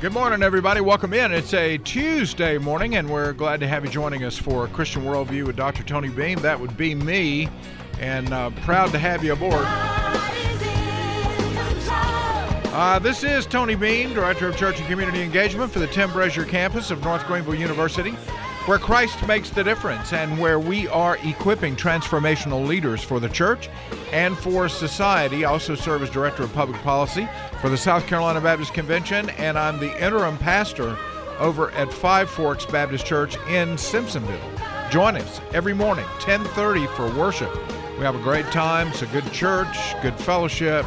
Good morning, everybody. Welcome in. It's a Tuesday morning, and we're glad to have you joining us for Christian Worldview with Dr. Tony Beam. That would be me, and uh, proud to have you aboard. Uh, this is Tony Beam, Director of Church and Community Engagement for the Tim Brashier campus of North Greenville University, where Christ makes the difference and where we are equipping transformational leaders for the church and for society. I also serve as Director of Public Policy for the South Carolina Baptist Convention, and I'm the interim pastor over at Five Forks Baptist Church in Simpsonville. Join us every morning, 10:30 for worship. We have a great time. It's a good church, good fellowship,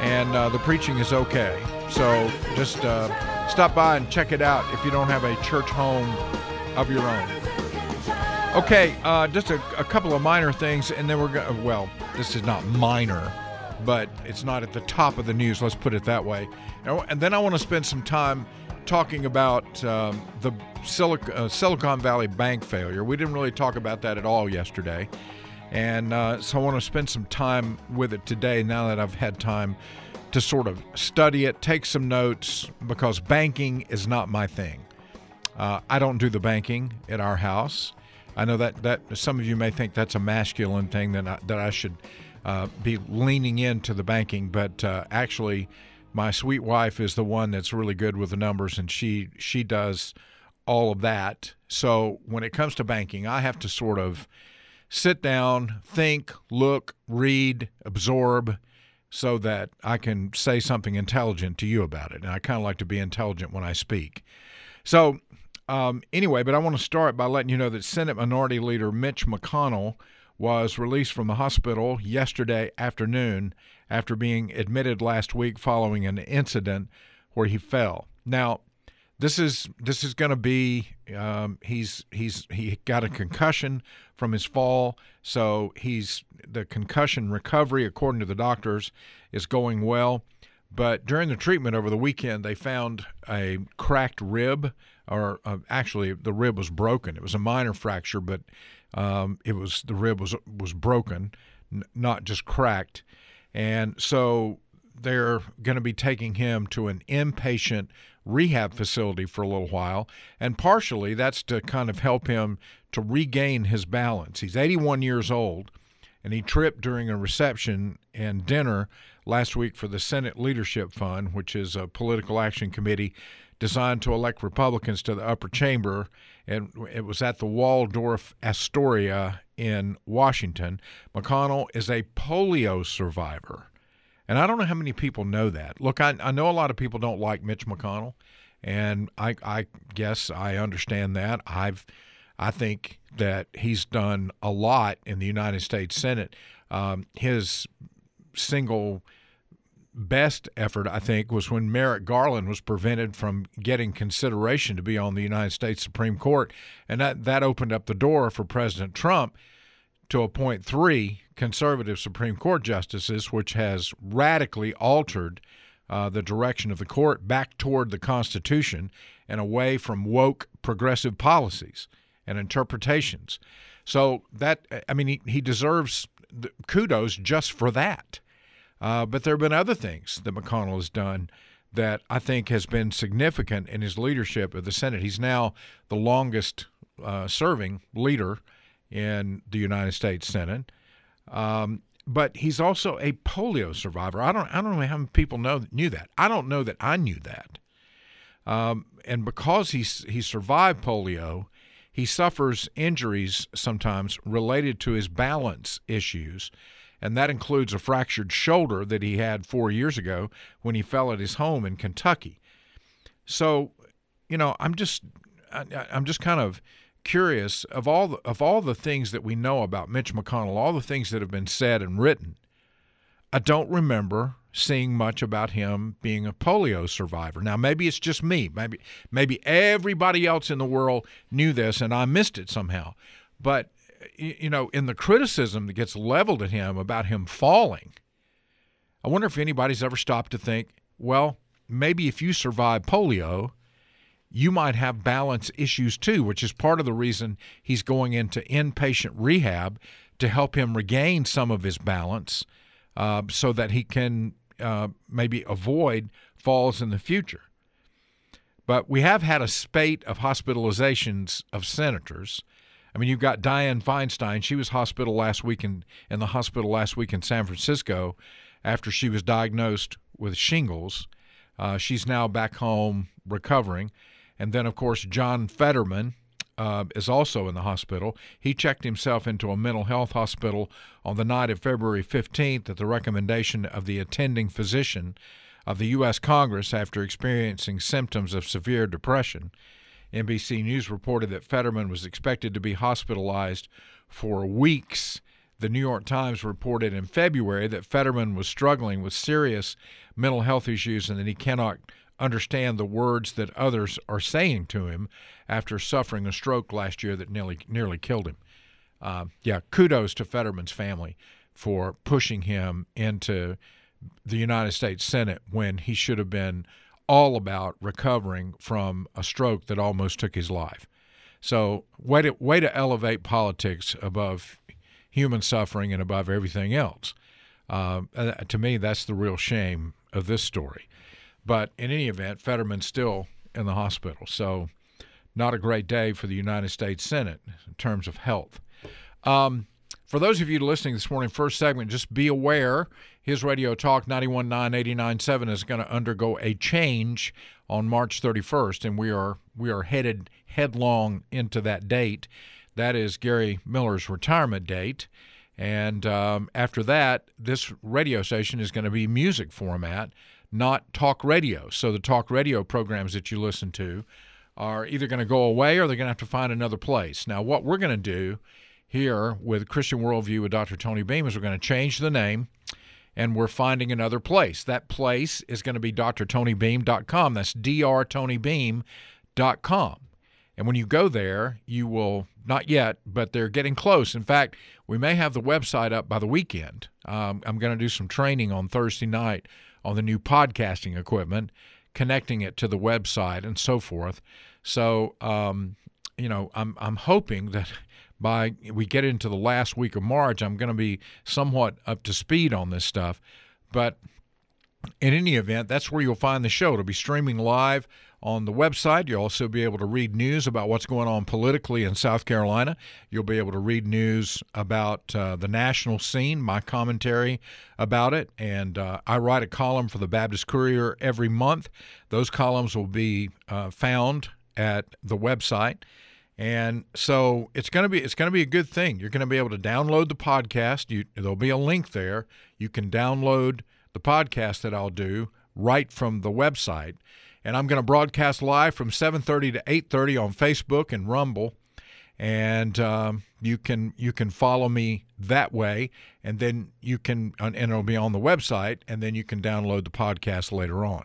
and uh, the preaching is okay. So just uh, stop by and check it out if you don't have a church home of your own. Okay, uh, just a, a, couple of minor things, and then we're going. Well, this is not minor, but it's not at the top of the news. Let's put it that way. And then I want to spend some time talking about um, the Silic- uh, Silicon Valley bank failure. We didn't really talk about that at all yesterday, and uh, so I want to spend some time with it today. Now that I've had time to sort of study it, take some notes, because banking is not my thing. Uh, I don't do the banking at our house. I know that that some of you may think that's a masculine thing that I, that I should uh, be leaning into the banking, but uh, actually, my sweet wife is the one that's really good with the numbers, and she she does all of that. So when it comes to banking, I have to sort of sit down, think, look, read, absorb, so that I can say something intelligent to you about it. And I kind of like to be intelligent when I speak. So um, anyway, but I want to start by letting you know that Senate Minority Leader Mitch McConnell was released from the hospital yesterday afternoon after being admitted last week following an incident where he fell. Now, this is this is going to be um, he's he's he got a concussion from his fall, so he's the concussion recovery, according to the doctors, is going well. But during the treatment over the weekend, they found a cracked rib, or uh, actually the rib was broken. It was a minor fracture, but um, it was the rib was was broken, n- not just cracked. And so they're going to be taking him to an inpatient rehab facility for a little while. And partially that's to kind of help him to regain his balance. He's 81 years old, and he tripped during a reception and dinner last week for the Senate Leadership Fund, which is a political action committee designed to elect Republicans to the upper chamber. And it was at the Waldorf Astoria in Washington. McConnell is a polio survivor. And I don't know how many people know that. Look, I, I know a lot of people don't like Mitch McConnell, and I, I guess I understand that. I've I think that he's done a lot in the United States Senate. Um, his single best effort, I think, was when Merrick Garland was prevented from getting consideration to be on the United States Supreme Court. And that, that opened up the door for President Trump to appoint three conservative Supreme Court justices, which has radically altered uh, the direction of the court back toward the Constitution and away from woke progressive policies and interpretations. So that, I mean, he, he deserves kudos just for that. Uh, but there have been other things that McConnell has done that I think has been significant in his leadership of the Senate. He's now the longest uh, serving leader in the United States Senate. Um, but he's also a polio survivor. I don't I don't know how many people know knew that. I don't know that I knew that. Um, and because he's he survived polio, he suffers injuries sometimes related to his balance issues and that includes a fractured shoulder that he had four years ago when he fell at his home in Kentucky. So, you know, I'm just I, am just kind of curious of all the, of all the things that we know about Mitch McConnell, all the things that have been said and written. I don't remember seeing much about him being a polio survivor. Now maybe it's just me. Maybe maybe everybody else in the world knew this and I missed it somehow. But you know, in the criticism that gets leveled at him about him falling, I wonder if anybody's ever stopped to think, well, maybe if you survive polio, you might have balance issues too, which is part of the reason he's going into inpatient rehab to help him regain some of his balance uh, so that he can uh, maybe avoid falls in the future. But we have had a spate of hospitalizations of senators. I mean, you've got Dianne Feinstein. She was hospital last week in, in the hospital last week in San Francisco after she was diagnosed with shingles. Uh, she's now back home recovering. And then, of course, John Fetterman uh, is also in the hospital. He checked himself into a mental health hospital on the night of February 15th at the recommendation of the attending physician of the U.S. Congress after experiencing symptoms of severe depression. NBC News reported that Fetterman was expected to be hospitalized for weeks. The New York Times reported in February that Fetterman was struggling with serious mental health issues and that he cannot understand the words that others are saying to him after suffering a stroke last year that nearly nearly killed him. Uh, yeah, kudos to Fetterman's family for pushing him into the United States Senate when he should have been all about recovering from a stroke that almost took his life. So, way to, way to elevate politics above human suffering and above everything else. Uh, to me, that's the real shame of this story. But in any event, Fetterman's still in the hospital. So, not a great day for the United States Senate in terms of health. Um, for those of you listening this morning, first segment, just be aware his Radio Talk 919 897 is going to undergo a change on March 31st, and we are we are headed headlong into that date. That is Gary Miller's retirement date. And um, after that, this radio station is going to be music format, not talk radio. So the talk radio programs that you listen to are either going to go away or they're going to have to find another place. Now, what we're going to do here with Christian Worldview with Dr. Tony Beam is we're going to change the name and we're finding another place. That place is going to be drtonybeam.com. That's drtonybeam.com. And when you go there, you will not yet, but they're getting close. In fact, we may have the website up by the weekend. Um, I'm going to do some training on Thursday night on the new podcasting equipment, connecting it to the website and so forth. So, um, you know, I'm I'm hoping that by we get into the last week of March, I'm going to be somewhat up to speed on this stuff. But in any event, that's where you'll find the show. It'll be streaming live on the website. You'll also be able to read news about what's going on politically in South Carolina. You'll be able to read news about uh, the national scene, my commentary about it. And uh, I write a column for the Baptist Courier every month. Those columns will be uh, found at the website. And so it's going to be it's going to be a good thing. You're going to be able to download the podcast. You, there'll be a link there. You can download the podcast that I'll do right from the website. And I'm going to broadcast live from 7:30 to 8:30 on Facebook and Rumble, and um, you can you can follow me that way. And then you can and it'll be on the website, and then you can download the podcast later on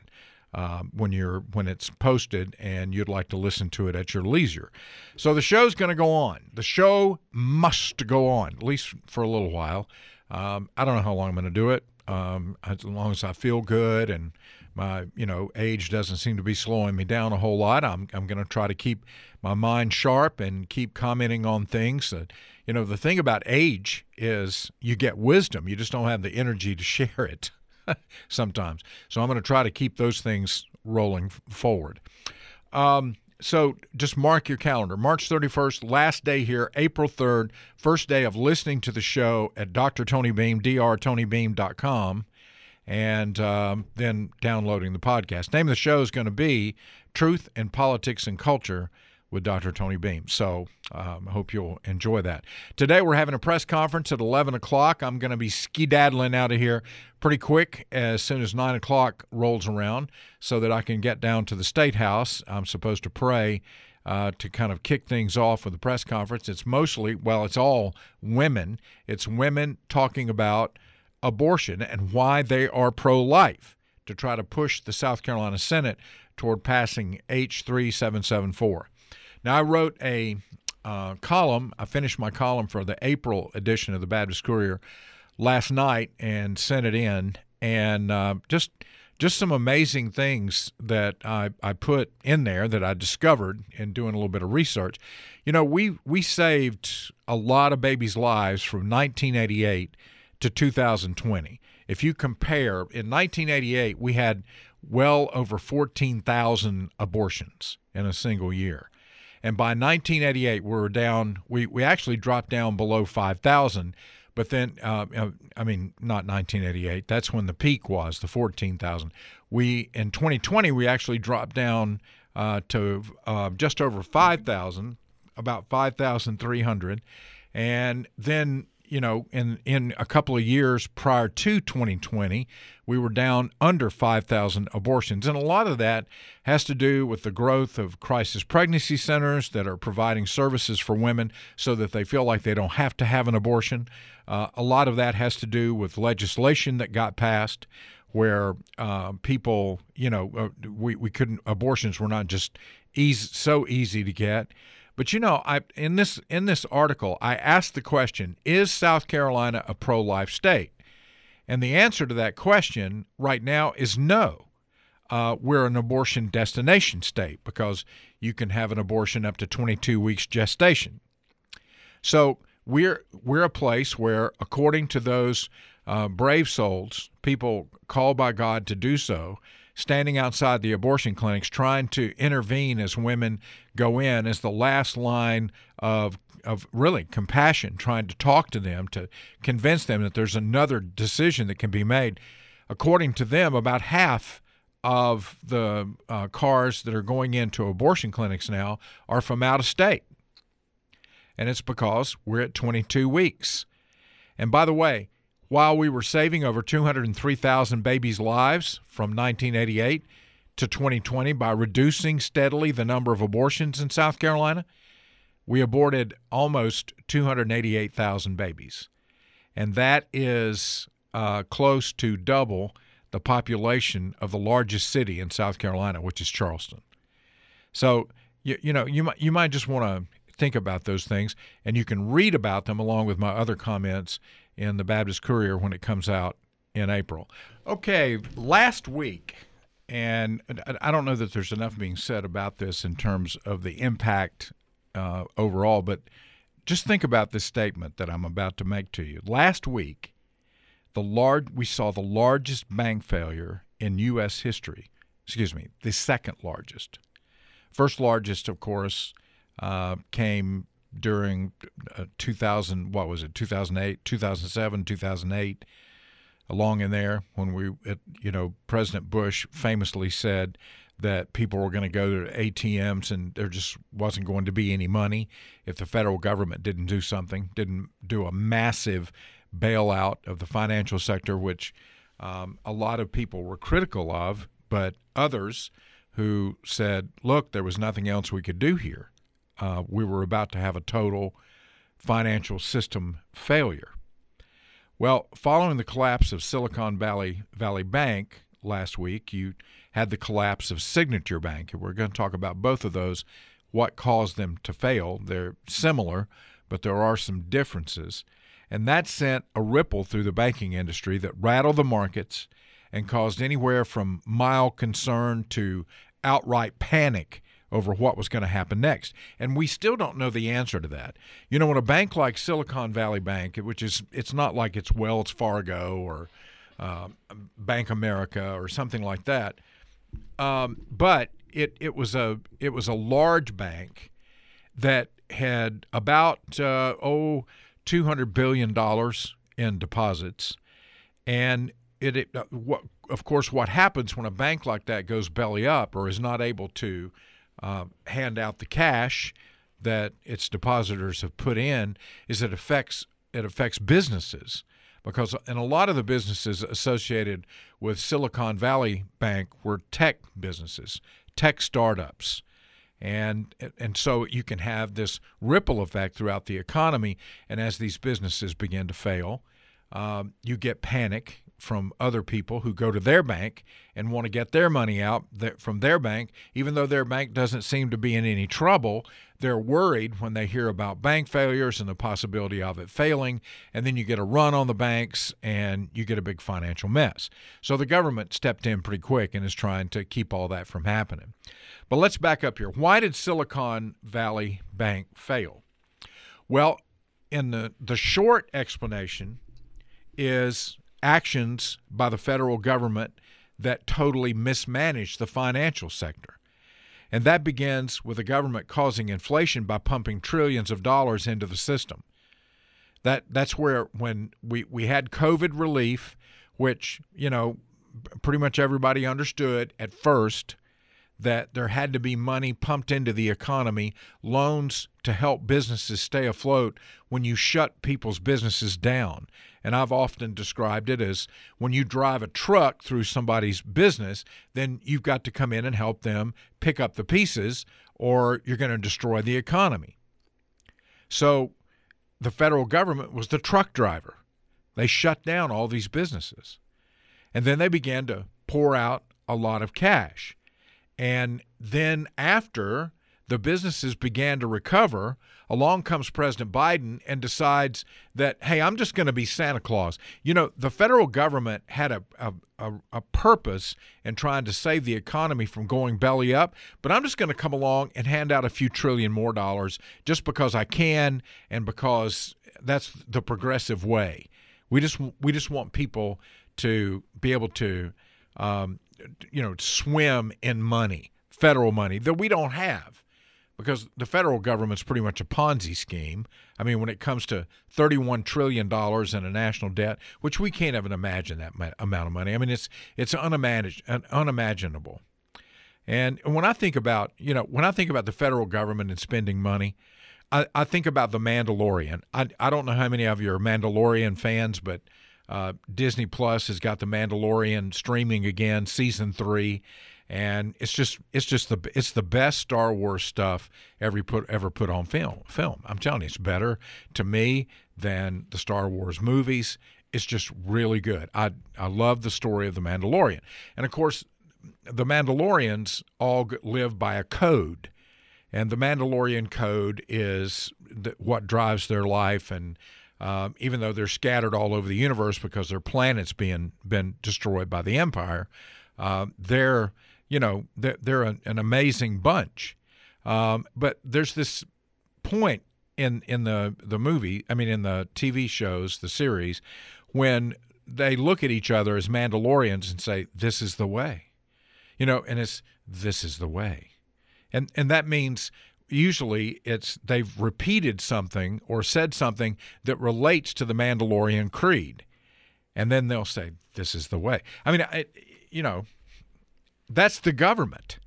uh, when you're when it's posted and you'd like to listen to it at your leisure. So the show's going to go on. The show must go on at least for a little while. Um, I don't know how long I'm going to do it. Um, as long as I feel good and my you know age doesn't seem to be slowing me down a whole lot. I'm I'm going to try to keep my mind sharp and keep commenting on things. That, you know the thing about age is you get wisdom. You just don't have the energy to share it. sometimes. So I'm going to try to keep those things rolling forward. Um, so just mark your calendar. March 31st, last day here, April 3rd, first day of listening to the show at Dr. Tony Beam, drtonybeam.com, and um, then downloading the podcast. Name of the show is going to be Truth and Politics and Culture with Dr. Tony Beam. So um, I hope you'll enjoy that. Today we're having a press conference at 11 o'clock. I'm going to be skedaddling out of here pretty quick as soon as 9 o'clock rolls around so that I can get down to the State House. I'm supposed to pray. Uh, to kind of kick things off with the press conference. It's mostly, well, it's all women. It's women talking about abortion and why they are pro life to try to push the South Carolina Senate toward passing H3774. Now, I wrote a uh, column. I finished my column for the April edition of the Baptist Courier last night and sent it in, and uh, just just some amazing things that I, I put in there that I discovered in doing a little bit of research. You know, we we saved a lot of babies' lives from 1988 to 2020. If you compare, in 1988 we had well over 14,000 abortions in a single year. And by 1988, we were down, we, we actually dropped down below 5,000. But then, uh, uh I mean, not 1988, that's when the peak was, the 14,000. We, in 2020, we actually dropped down uh, to uh, just over 5,000, about 5,300. And then you know, in in a couple of years prior to 2020, we were down under 5,000 abortions, and a lot of that has to do with the growth of crisis pregnancy centers that are providing services for women so that they feel like they don't have to have an abortion. Uh, a lot of that has to do with legislation that got passed where uh, people, you know, uh, we, we couldn't, abortions were not just easy, so easy to get. But you know, I in this in this article, I asked the question: Is South Carolina a pro-life state? And the answer to that question right now is no. Uh, we're an abortion destination state because you can have an abortion up to 22 weeks gestation. So we're we're a place where, according to those uh, brave souls, people called by God to do so, standing outside the abortion clinics trying to intervene as women go in as the last line of of really compassion, trying to talk to them to convince them that there's another decision that can be made. According to them, about half of the uh, cars that are going into abortion clinics now are from out of state. And it's because we're at 22 weeks. And by the way, while we were saving over 203,000 babies' lives from 1988 to 2020 by reducing steadily the number of abortions in South Carolina, we aborted almost 288,000 babies. And that is uh, close to double the population of the largest city in South Carolina, which is Charleston. So, you, you know, you might, you might just want to think about those things, and you can read about them along with my other comments in the Baptist Courier when it comes out in April. Okay, last week, and I don't know that there's enough being said about this in terms of the impact uh, overall, but just think about this statement that I'm about to make to you. Last week, the large we saw the largest bank failure in U.S. history. Excuse me, the second largest. First largest, of course, uh, came during uh, 2000 what was it 2008 2007 2008 along in there when we you know president bush famously said that people were going to go to ATMs and there just wasn't going to be any money if the federal government didn't do something didn't do a massive bailout of the financial sector which um, a lot of people were critical of but others who said look there was nothing else we could do here uh, we were about to have a total financial system failure. Well, following the collapse of Silicon Valley Valley Bank last week, you had the collapse of Signature Bank. And we're going to talk about both of those, what caused them to fail. They're similar, but there are some differences. And that sent a ripple through the banking industry that rattled the markets and caused anywhere from mild concern to outright panic over what was going to happen next. And we still don't know the answer to that. You know, when a bank like Silicon Valley Bank, which is it's not like it's Wells Fargo or uh, Bank America or something like that, um, but it it was a it was a large bank that had about uh, oh two hundred billion dollars in deposits, and it, it uh, what, of course what happens when a bank like that goes belly up or is not able to uh, hand out the cash that its depositors have put in is it affects it affects businesses. Because and a lot of the businesses associated with Silicon Valley Bank were tech businesses, tech startups. And and so you can have this ripple effect throughout the economy, and as these businesses begin to fail, um, you get panic from other people who go to their bank and want to get their money out from their bank, even though their bank doesn't seem to be in any trouble. They're worried when they hear about bank failures and the possibility of it failing, and then you get a run on the banks and you get a big financial mess. So the government stepped in pretty quick and is trying to keep all that from happening. But let's back up here. Why did Silicon Valley Bank fail? Well, in the, the short explanation is actions by the federal government that totally mismanaged the financial sector. And that begins with the government causing inflation by pumping trillions of dollars into the system. That that's where when we, we had COVID relief, which, you know, pretty much everybody understood at first that there had to be money pumped into the economy, loans to help businesses stay afloat when you shut people's businesses down. And I've often described it as when you drive a truck through somebody's business, then you've got to come in and help them pick up the pieces, or you're going to destroy the economy. So the federal government was the truck driver. They shut down all these businesses. And then they began to pour out a lot of cash. And then after the businesses began to recover, along comes President Biden and decides that, hey, I'm just going to be Santa Claus. You know, the federal government had a, a, a, purpose in trying to save the economy from going belly up, but I'm just going to come along and hand out a few trillion more dollars just because I can and because that's the progressive way. We just we just want people to be able to um, you know, swim in money, federal money that we don't have because the federal government's pretty much a Ponzi scheme. I mean, when it comes to $31 trillion in a national debt, which we can't even imagine that amount of money. I mean, it's it's unimaginable. And when I think about, you know, when I think about the federal government and spending money, I, I think about The Mandalorian. I, I don't know how many of you are Mandalorian fans, but – uh, Disney Plus has got The Mandalorian streaming again, season three, and it's just it's just the it's the best Star Wars stuff ever put ever put on film. Film. I'm telling you, it's better to me than the Star Wars movies. It's just really good. I I love the story of the Mandalorian, and of course, the Mandalorians all live by a code, and the Mandalorian code is what drives their life and um, even though they're scattered all over the universe because their planet's being been destroyed by the Empire, uh, they're you know they're, they're an, an amazing bunch. Um, but there's this point in in the the movie, I mean in the TV shows, the series, when they look at each other as Mandalorians and say, "This is the way," you know, and it's this is the way, and and that means usually it's they've repeated something or said something that relates to the Mandalorian creed, and then they'll say, "This is the way." I mean, I, you know, that's the government.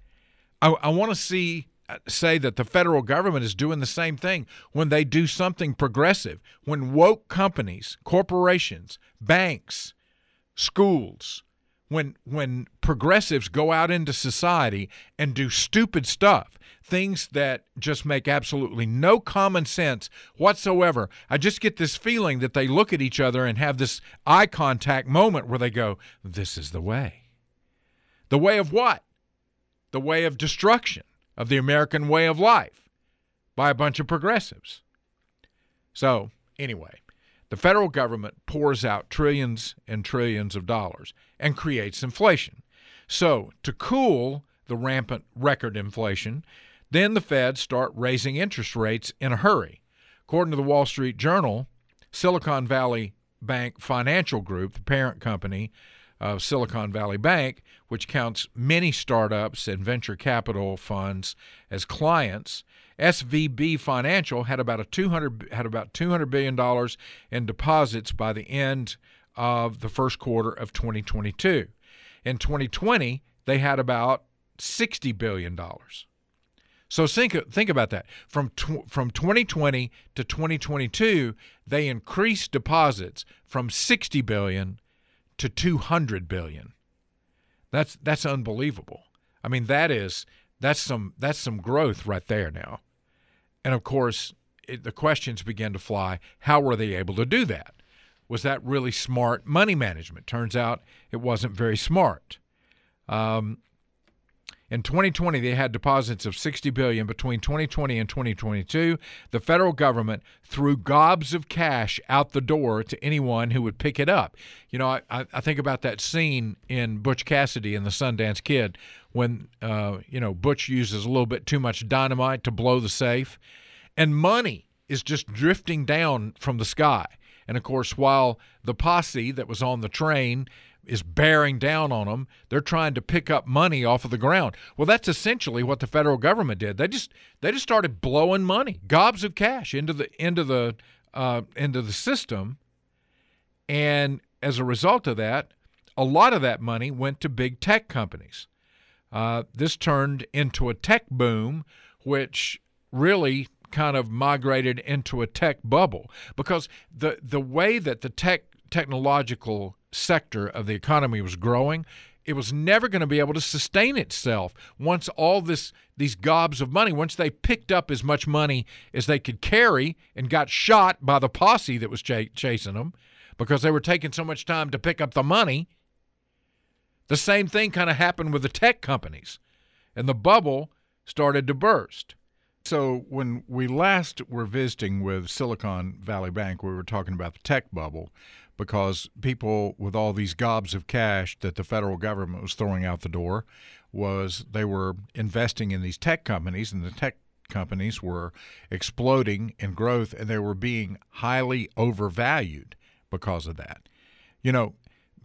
I, I want to see uh, say that the federal government is doing the same thing when they do something progressive. When woke companies, corporations, banks, schools, when when progressives go out into society and do stupid stuff things that just make absolutely no common sense whatsoever. I just get this feeling that they look at each other and have this eye contact moment where they go, This is the way. The way of what? The way of destruction of the American way of life by a bunch of progressives. So, anyway, the federal government pours out trillions and trillions of dollars and creates inflation. So, to cool the rampant record inflation, then the Fed start raising interest rates in a hurry. According to the Wall Street Journal, Silicon Valley Bank Financial Group, the parent company of Silicon Valley Bank, which counts many startups and venture capital funds as clients, SVB Financial had about a 200 had about 200 billion dollars in deposits by the end of the first quarter of 2022. In 2020, they had about 60 billion dollars. So think think about that. From tw- from 2020 to 2022, they increased deposits from 60 billion to 200 billion. That's that's unbelievable. I mean, that is that's some that's some growth right there now. And of course, it, the questions begin to fly. How were they able to do that? Was that really smart money management? Turns out it wasn't very smart. Um, in 2020, they had deposits of 60 billion. Between 2020 and 2022, the federal government threw gobs of cash out the door to anyone who would pick it up. You know, I, I think about that scene in Butch Cassidy and the Sundance Kid when uh, you know Butch uses a little bit too much dynamite to blow the safe, and money is just drifting down from the sky. And of course, while the posse that was on the train is bearing down on them. They're trying to pick up money off of the ground. Well, that's essentially what the federal government did. They just they just started blowing money, gobs of cash into the into the uh, into the system, and as a result of that, a lot of that money went to big tech companies. Uh, this turned into a tech boom, which really kind of migrated into a tech bubble. Because the the way that the tech technological sector of the economy was growing, it was never going to be able to sustain itself once all this these gobs of money once they picked up as much money as they could carry and got shot by the posse that was ch- chasing them because they were taking so much time to pick up the money the same thing kind of happened with the tech companies and the bubble started to burst so when we last were visiting with Silicon Valley Bank, we were talking about the tech bubble because people with all these gobs of cash that the federal government was throwing out the door was they were investing in these tech companies and the tech companies were exploding in growth and they were being highly overvalued because of that. You know,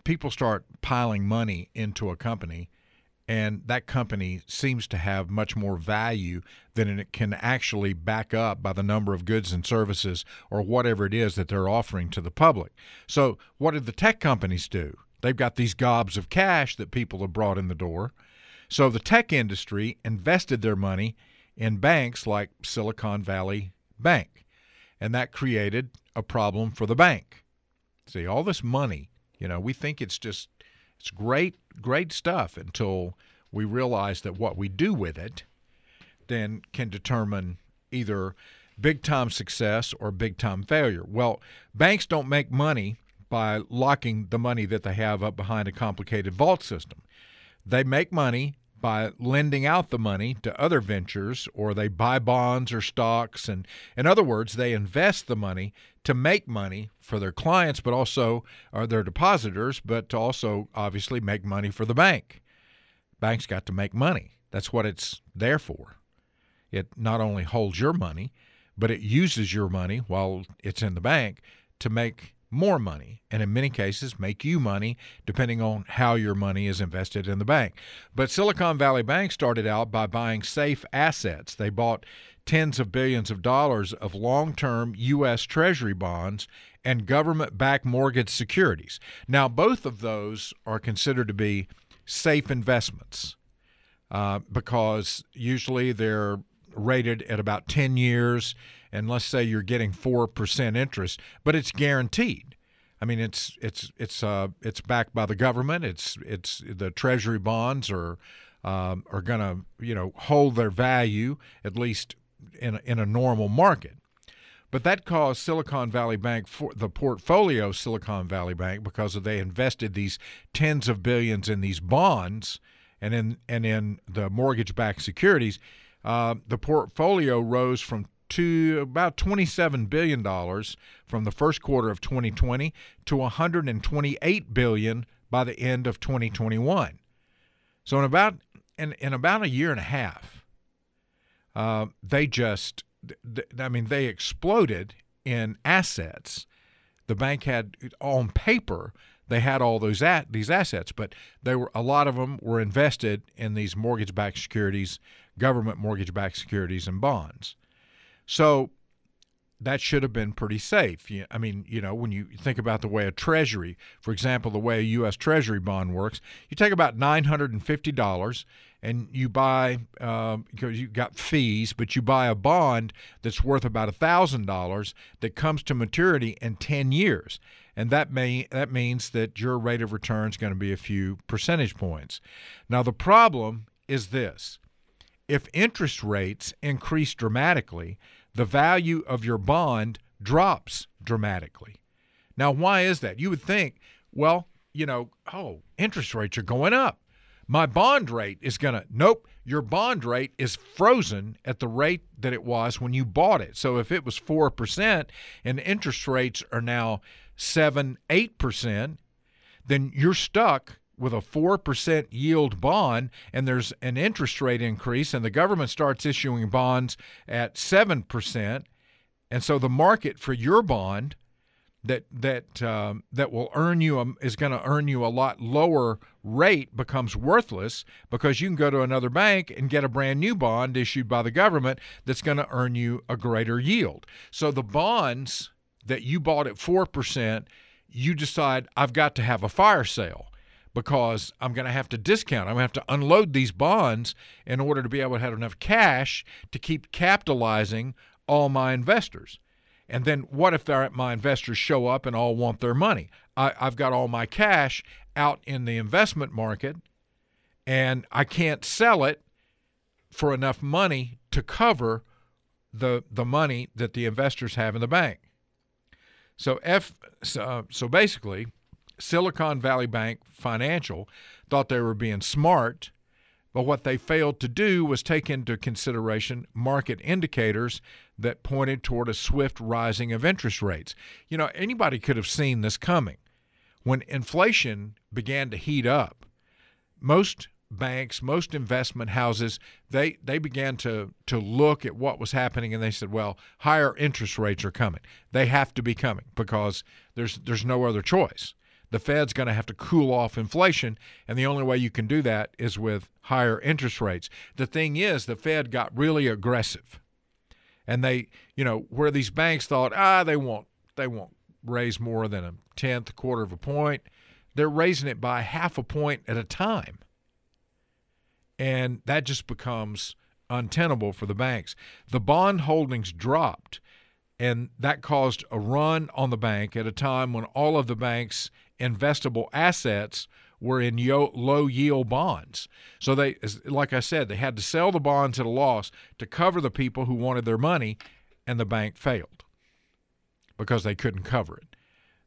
people start piling money into a company and that company seems to have much more value than it can actually back up by the number of goods and services or whatever it is that they're offering to the public. So, what did the tech companies do? They've got these gobs of cash that people have brought in the door. So, the tech industry invested their money in banks like Silicon Valley Bank, and that created a problem for the bank. See, all this money, you know, we think it's just it's great, great stuff until we realize that what we do with it then can determine either big time success or big time failure. Well, banks don't make money by locking the money that they have up behind a complicated vault system. They make money by lending out the money to other ventures or they buy bonds or stocks. And in other words they invest the money to make money for their clients but also are their depositors but to also obviously make money for the bank. Banks got to make money. That's what it's there for. It not only holds your money but it uses your money while it's in the bank to make more money and in many cases make you money depending on how your money is invested in the bank. But Silicon Valley Bank started out by buying safe assets. They bought tens of billions of dollars of long term U.S. Treasury bonds and government backed mortgage securities. Now, both of those are considered to be safe investments uh, because usually they're rated at about 10 years and let's say you're getting 4% interest but it's guaranteed. I mean it's it's it's uh it's backed by the government. It's it's the treasury bonds are um, are going to you know hold their value at least in a, in a normal market. But that caused Silicon Valley Bank, for the portfolio of Silicon Valley Bank, because they invested these tens of billions in these bonds and in and in the mortgage-backed securities. Uh, the portfolio rose from to about $27 billion from the first quarter of 2020 to 128 billion by the end of 2021. So in about in, in about a year and a half, uh, they just, I mean, they exploded in assets. The bank had on paper they had all those at these assets, but they were a lot of them were invested in these mortgage-backed securities, government mortgage-backed securities, and bonds. So that should have been pretty safe. I mean, you know, when you think about the way a treasury, for example, the way a U.S. Treasury bond works, you take about $950 and you buy, um, because you got fees, but you buy a bond that's worth about $1,000 that comes to maturity in 10 years. And that may that means that your rate of return is going to be a few percentage points. Now the problem is this if interest rates increase dramatically, the value of your bond drops dramatically. Now, why is that? You would think, well, you know, oh, interest rates are going up. My bond rate is going to, nope, your bond rate is frozen at the rate that it was when you bought it. So if it was 4% and interest rates are now 7, 8%, then you're stuck with a 4% yield bond and there's an interest rate increase and the government starts issuing bonds at 7%, and so the market for your bond that that um, that will earn you a, is going to earn you a lot lower rate becomes worthless because you can go to another bank and get a brand new bond issued by the government that's going to earn you a greater yield. So the bonds that you bought at 4%, you decide I've got to have a fire sale because I'm going to have to discount. I'm going to have to unload these bonds in order to be able to have enough cash to keep capitalizing all my investors. And then what if my investors show up and all want their money? I, I've got all my cash out in the investment market and I can't sell it for enough money to cover the the money that the investors have in the bank. So F so, uh, so basically Silicon Valley Bank Financial thought they were being smart but what they failed to do was take into consideration market indicators that pointed toward a swift rising of interest rates. You know, anybody could have seen this coming. When inflation began to heat up, most banks, most investment houses, they they began to to look at what was happening and they said, well, higher interest rates are coming. They have to be coming because there's there's no other choice the Fed's going to have to cool off inflation, and the only way you can do that is with higher interest rates. The thing is, the Fed got really aggressive, and they, you know, where these banks thought, ah, they won't, they won't raise more than a tenth, quarter of a point, they're raising it by half a point at a time, and that just becomes untenable for the banks. The bond holdings dropped and that caused a run on the bank at a time when all of the bank's investable assets were in low yield bonds. So they, like I said, they had to sell the bonds at a loss to cover the people who wanted their money, and the bank failed because they couldn't cover it.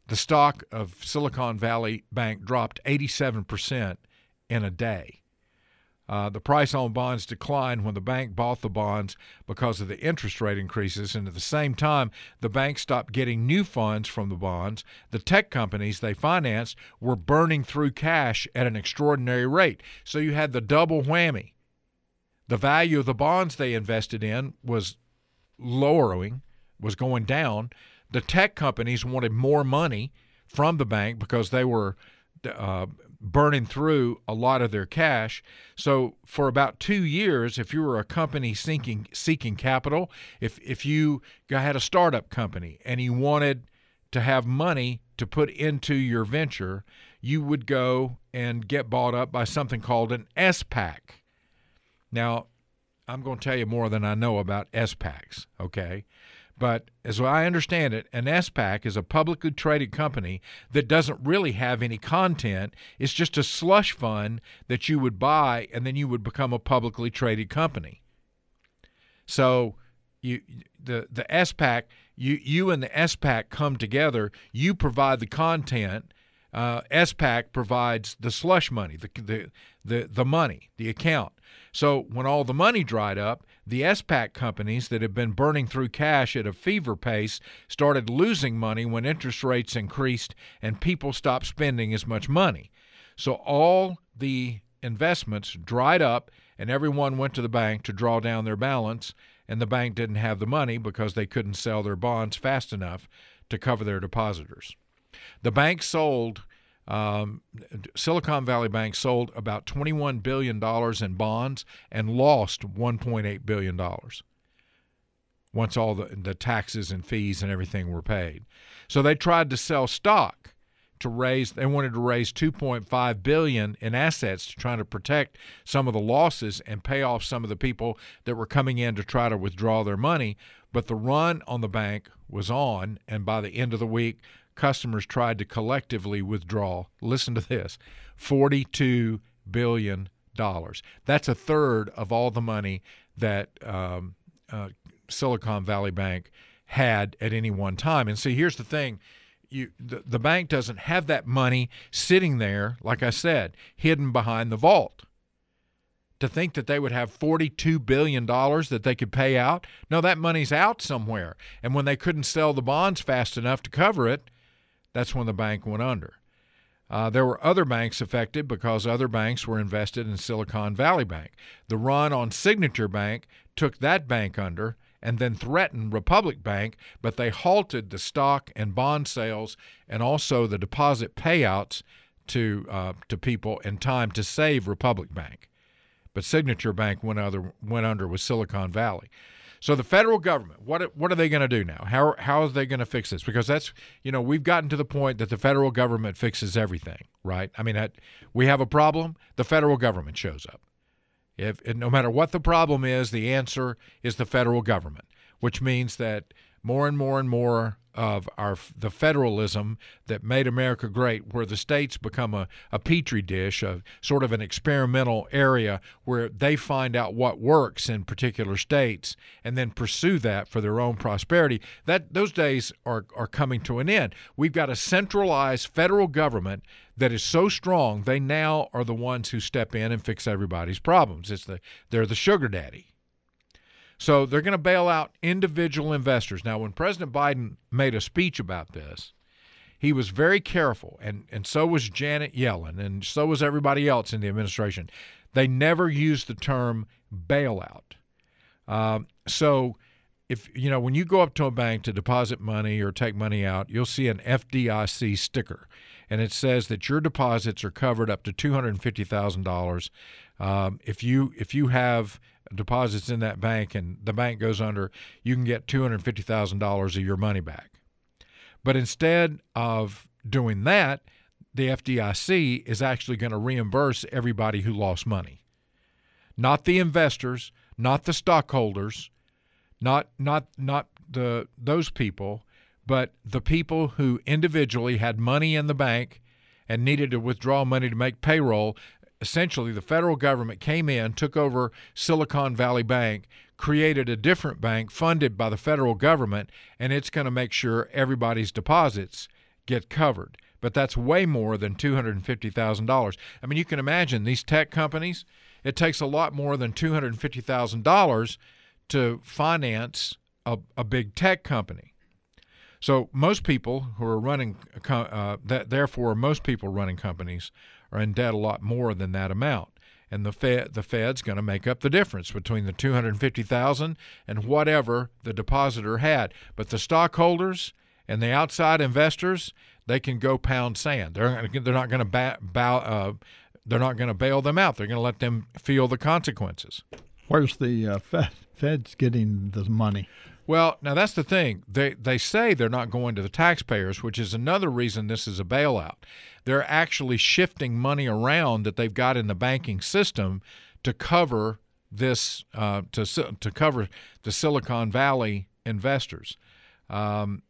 The stock of Silicon Valley Bank dropped 87% in a day. Uh, the price on bonds declined when the bank bought the bonds because of the interest rate increases, and at the same time, the bank stopped getting new funds from the bonds. The tech companies they financed were burning through cash at an extraordinary rate. So you had the double whammy. The value of the bonds they invested in was lowering, was going down. The tech companies wanted more money from the bank because they were uh, burning through a lot of their cash. So for about two years, if you were a company seeking seeking capital, if if you had a startup company and you wanted to have money to put into your venture, you would go and get bought up by something called an SPAC. Now, I'm going to tell you more than I know about SPACs, okay? But as I understand it, an SPAC is a publicly traded company that doesn't really have any content. It's just a slush fund that you would buy and then you would become a publicly traded company. So you the the SPAC, you you and the SPAC come together, you provide the content uh, SPAC provides the slush money, the, the, the, the money, the account. So when all the money dried up, the SPAC companies that had been burning through cash at a fever pace started losing money when interest rates increased and people stopped spending as much money. So all the investments dried up and everyone went to the bank to draw down their balance and the bank didn't have the money because they couldn't sell their bonds fast enough to cover their depositors. The bank sold, um, Silicon Valley Bank sold about $21 billion in bonds and lost $1.8 billion once all the, the taxes and fees and everything were paid. So they tried to sell stock to raise they wanted to raise 2.5 billion in assets to try to protect some of the losses and pay off some of the people that were coming in to try to withdraw their money but the run on the bank was on and by the end of the week customers tried to collectively withdraw. Listen to this $42 billion. That's a third of all the money that um, uh, Silicon Valley Bank had at any one time. And see, here's the thing. You, the, the bank doesn't have that money sitting there, like I said, hidden behind the vault to think that they would have $42 billion that they could pay out. No, that money's out somewhere. And when they couldn't sell the bonds fast enough to cover it, that's when the bank went under. Uh, there were other banks affected because other banks were invested in Silicon Valley Bank. The run on Signature Bank took that bank under, and then threatened Republic Bank, but they halted the stock and bond sales and also the deposit payouts to uh, to people in time to save Republic Bank. But Signature Bank went other went under with Silicon Valley. So the federal government, what what are they going to do now? How how are they going to fix this? Because that's you know we've gotten to the point that the federal government fixes everything, right? I mean, that, we have a problem, the federal government shows up. If no matter what the problem is, the answer is the federal government, which means that more and more and more of our the federalism that made America great, where the states become a, a petri dish, a sort of an experimental area where they find out what works in particular states and then pursue that for their own prosperity. That those days are are coming to an end. We've got a centralized federal government that is so strong they now are the ones who step in and fix everybody's problems. It's the they're the sugar daddy. So they're going to bail out individual investors. Now, when President Biden made a speech about this, he was very careful, and, and so was Janet Yellen, and so was everybody else in the administration. They never used the term bailout. Um, so, if you know, when you go up to a bank to deposit money or take money out, you'll see an FDIC sticker, and it says that your deposits are covered up to two hundred fifty thousand um, dollars. If you if you have deposits in that bank and the bank goes under, you can get $250,000 of your money back. But instead of doing that, the FDIC is actually going to reimburse everybody who lost money. Not the investors, not the stockholders, not not not the those people, but the people who individually had money in the bank and needed to withdraw money to make payroll essentially the federal government came in, took over Silicon Valley Bank, created a different bank funded by the federal government, and it's going to make sure everybody's deposits get covered. But that's way more than $250,000. I mean, you can imagine these tech companies, it takes a lot more than $250,000 to finance a, a big tech company. So most people who are running, uh, that, therefore, most people running companies in debt a lot more than that amount. And the Fed, the Fed's going to make up the difference between the 250,000 and whatever the depositor had. But the stockholders and the outside investors, they can go pound sand. They're they're not going to bow, uh, they're not going to bail them out. They're going to let them feel the consequences. Where's the uh, Fed? Fed's getting the money. Well, now that's the thing. They they say they're not going to the taxpayers, which is another reason this is a bailout. They're actually shifting money around that they've got in the banking system to cover this uh, to to cover the Silicon Valley investors. Um,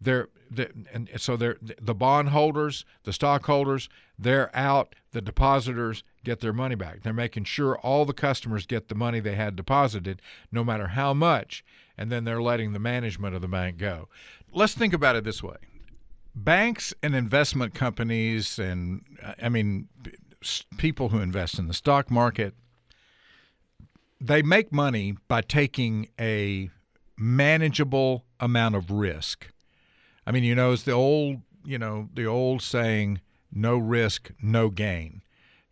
they're, they're, and so they're the bondholders, the stockholders, they're out. The depositors get their money back. They're making sure all the customers get the money they had deposited, no matter how much and then they're letting the management of the bank go. Let's think about it this way banks and investment companies, and I mean, people who invest in the stock market, they make money by taking a manageable amount of risk. I mean, you know, it's the old, you know, the old saying, no risk, no gain.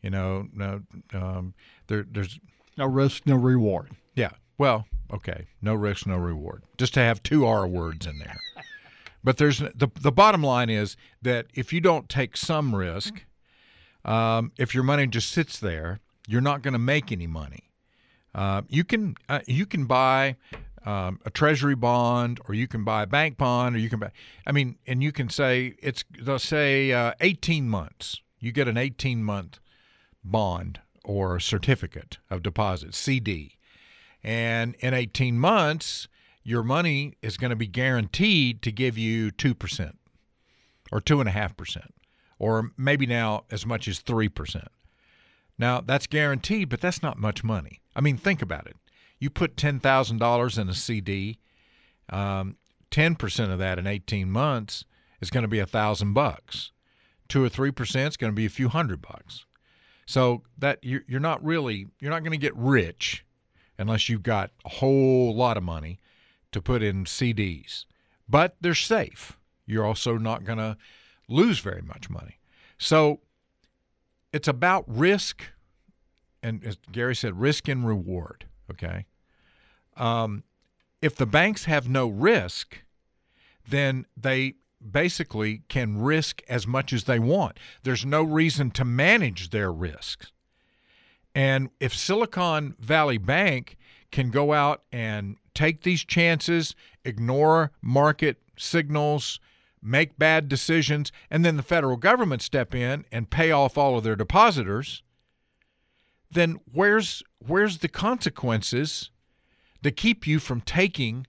You know, no, um, there, there's no risk, no reward. Yeah. Well, okay, no risk, no reward. Just to have two R words in there. But there's the the bottom line is that if you don't take some risk, um, if your money just sits there, you're not going to make any money. Uh, you can uh, you can buy um, a treasury bond, or you can buy a bank bond, or you can buy. I mean, and you can say it's they'll say uh, 18 months. You get an 18 month bond or certificate of deposit CD and in 18 months, your money is going to be guaranteed to give you 2% or 2.5%, or maybe now as much as 3%. Now, that's guaranteed, but that's not much money. I mean, think about it. You put $10,000 in a CD, um, 10% of that in 18 months is going to be a thousand bucks. Two or three percent is going to be a few hundred bucks. So that you're, you're not really you're not going to get rich unless you've got a whole lot of money to put in CDs. But they're safe. You're also not going to lose very much money. So it's about risk, and as Gary said, risk and reward. Okay. Um, if the banks have no risk, then they basically can risk as much as they want. There's no reason to manage their risks. And if Silicon Valley Bank can go out and take these chances, ignore market signals, make bad decisions, and then the federal government step in and pay off all of their depositors, then where's where's the consequences that keep you from taking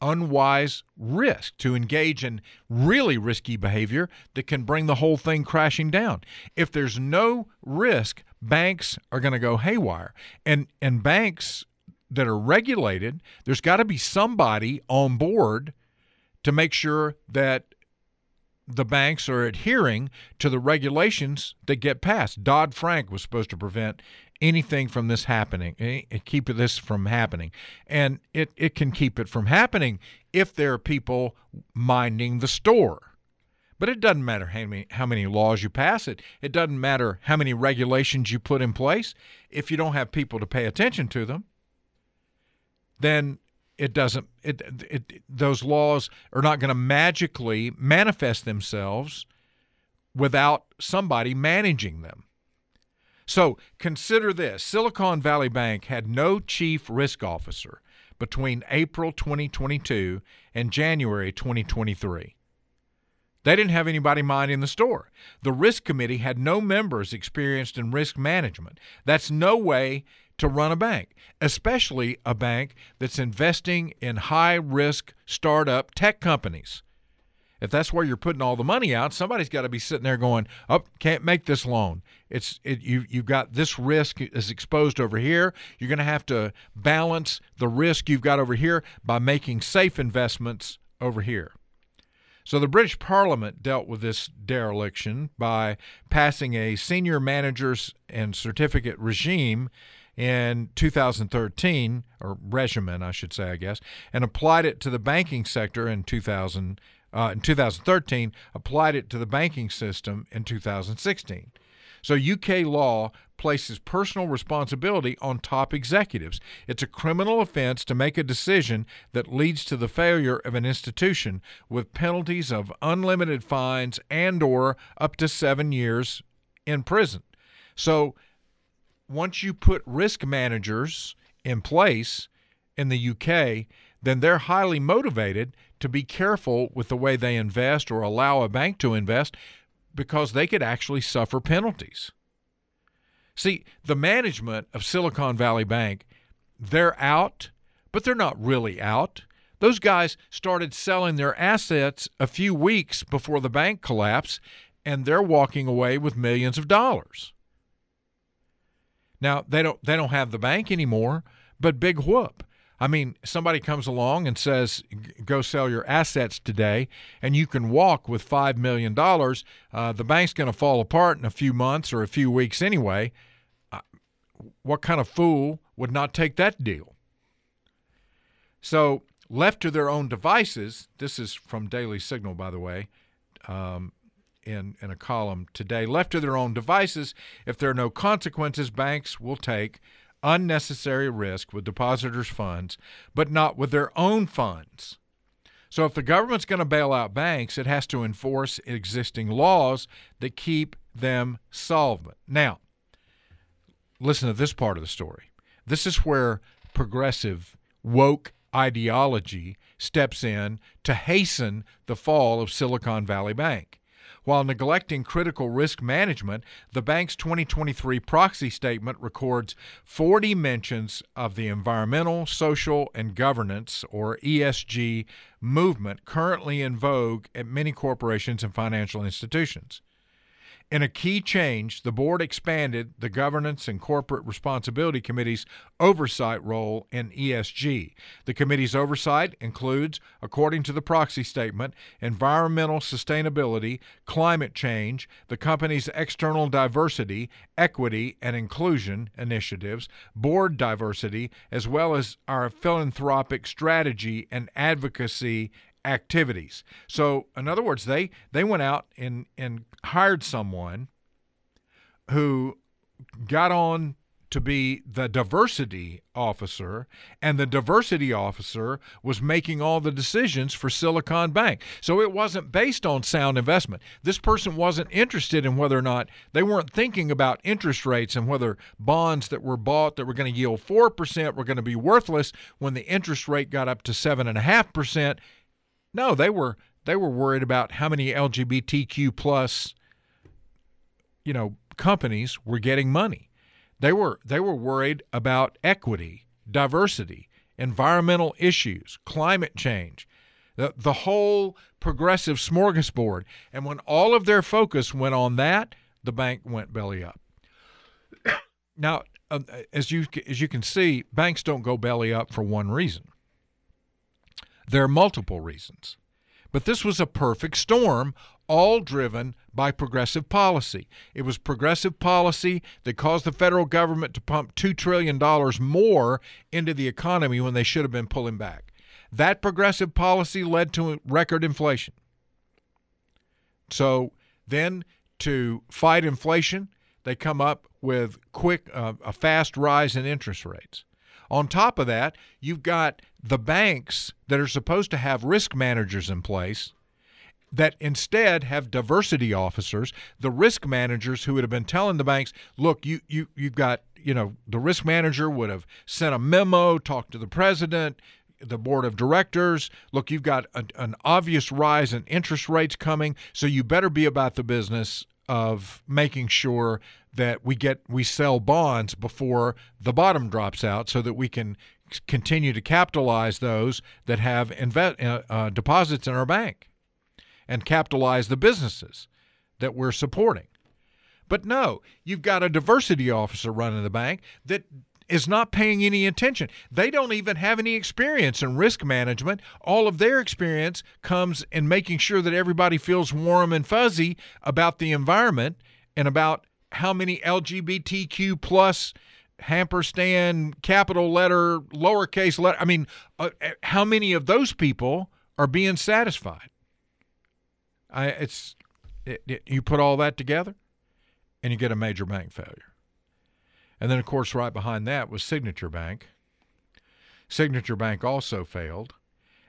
unwise risk to engage in really risky behavior that can bring the whole thing crashing down. If there's no risk, banks are going to go haywire. And and banks that are regulated, there's got to be somebody on board to make sure that the banks are adhering to the regulations that get passed. Dodd Frank was supposed to prevent anything from this happening, eh, keep this from happening. And it, it can keep it from happening if there are people minding the store. But it doesn't matter how many, how many laws you pass it. It doesn't matter how many regulations you put in place. If you don't have people to pay attention to them, then it doesn't it, it those laws are not going to magically manifest themselves without somebody managing them. So consider this Silicon Valley Bank had no chief risk officer between April 2022 and January 2023. They didn't have anybody minding the store. The risk committee had no members experienced in risk management. That's no way to run a bank, especially a bank that's investing in high risk startup tech companies if that's where you're putting all the money out, somebody's got to be sitting there going, "Oh, can't make this loan. It's it, you you've got this risk is exposed over here. You're going to have to balance the risk you've got over here by making safe investments over here." So the British Parliament dealt with this dereliction by passing a senior managers and certificate regime in 2013, or regimen, I should say, I guess, and applied it to the banking sector in 2000 uh, in 2013, applied it to the banking system in 2016. So UK law places personal responsibility on top executives. It's a criminal offense to make a decision that leads to the failure of an institution with penalties of unlimited fines and or up to 7 years in prison. So once you put risk managers in place in the UK, then they're highly motivated to be careful with the way they invest or allow a bank to invest because they could actually suffer penalties. See, the management of Silicon Valley Bank, they're out, but they're not really out. Those guys started selling their assets a few weeks before the bank collapse, and they're walking away with millions of dollars. Now, they don't they don't have the bank anymore, but big whoop. I mean, somebody comes along and says, go sell your assets today, and you can walk with $5 million. Uh, the bank's going to fall apart in a few months or a few weeks anyway. Uh, what kind of fool would not take that deal? So, left to their own devices, this is from Daily Signal, by the way, um, in, in a column today. Left to their own devices, if there are no consequences, banks will take unnecessary risk with depositors' funds, but not with their own funds. So, if the government's going to bail out banks, it has to enforce existing laws that keep them solvent. Now, listen to this part of the story. This is where progressive, woke ideology steps in to hasten the fall of Silicon Valley Bank. While neglecting critical risk management, the bank's 2023 proxy statement records 40 mentions of the environmental, social, and governance, or ESG, movement currently in vogue at many corporations and financial institutions. In a key change, the board expanded the Governance and Corporate Responsibility Committee's oversight role in ESG. The committee's oversight includes, according to the proxy statement, environmental sustainability, climate change, the company's external diversity, equity, and inclusion initiatives, board diversity, as well as our philanthropic strategy and advocacy activities. So, in other words, they they went out and and hired someone who got on to be the diversity officer, and the diversity officer was making all the decisions for Silicon Bank. So it wasn't based on sound investment. This person wasn't interested in whether or not they weren't thinking about interest rates and whether bonds that were bought that were going to yield 4% were going to be worthless when the interest rate got up to 7.5%. No, they were they were worried about how many LGBTQ plus you know companies were getting money. They were they were worried about equity, diversity, environmental issues, climate change, the the whole progressive smorgasbord. And when all of their focus went on that, the bank went belly up. now, uh, as you as you can see, banks don't go belly up for one reason. There are multiple reasons. But this was a perfect storm, all driven by progressive policy. It was progressive policy that caused the federal government to pump $2 trillion more into the economy when they should have been pulling back. That progressive policy led to record inflation. So then, to fight inflation, they come up with quick, uh, a fast rise in interest rates. On top of that, you've got the banks that are supposed to have risk managers in place that instead have diversity officers, the risk managers who would have been telling the banks, look, you you you've got, you know, the risk manager would have sent a memo, talked to the president, the board of directors. Look, you've got a, an obvious rise in interest rates coming, so you better be about the business of making sure that we get we sell bonds before the bottom drops out so that we can continue to capitalize those that have uh, uh, deposits in our bank and capitalize the businesses that we're supporting. But no, you've got a diversity officer running the bank that is not paying any attention. They don't even have any experience in risk management. All of their experience comes in making sure that everybody feels warm and fuzzy about the environment and about how many LGBTQ plus ampersand capital letter lowercase letter. I mean uh, uh, how many of those people are being satisfied? I, it's it, it, you put all that together and you get a major bank failure. And then of course right behind that was signature bank. Signature bank also failed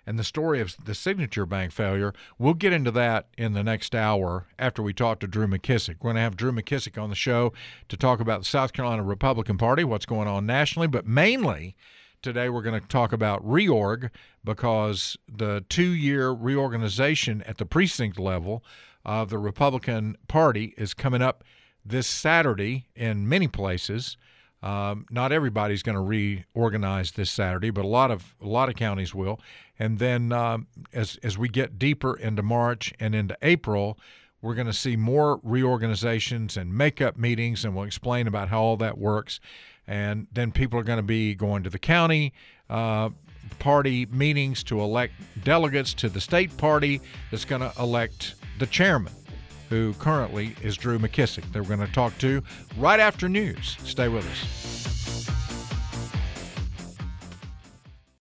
and the story of the Signature Bank failure. We'll get into that in the next hour after we talk to Drew McKissick. We're going to have Drew McKissick on the show to talk about the South Carolina Republican Party, what's going on nationally, but mainly today we're going to talk about reorg because the two year reorganization at the precinct level of the Republican Party is coming up this Saturday in many places. Um, not everybody's going to reorganize this Saturday, but a lot of a lot of counties will. And then um, as as we get deeper into March and into April, we're going to see more reorganizations and makeup meetings, and we'll explain about how all that works. And then people are going to be going to the county uh, party meetings to elect delegates to the state party that's going to elect the chairman who currently is Drew McKissick. That we're going to talk to right after news. Stay with us.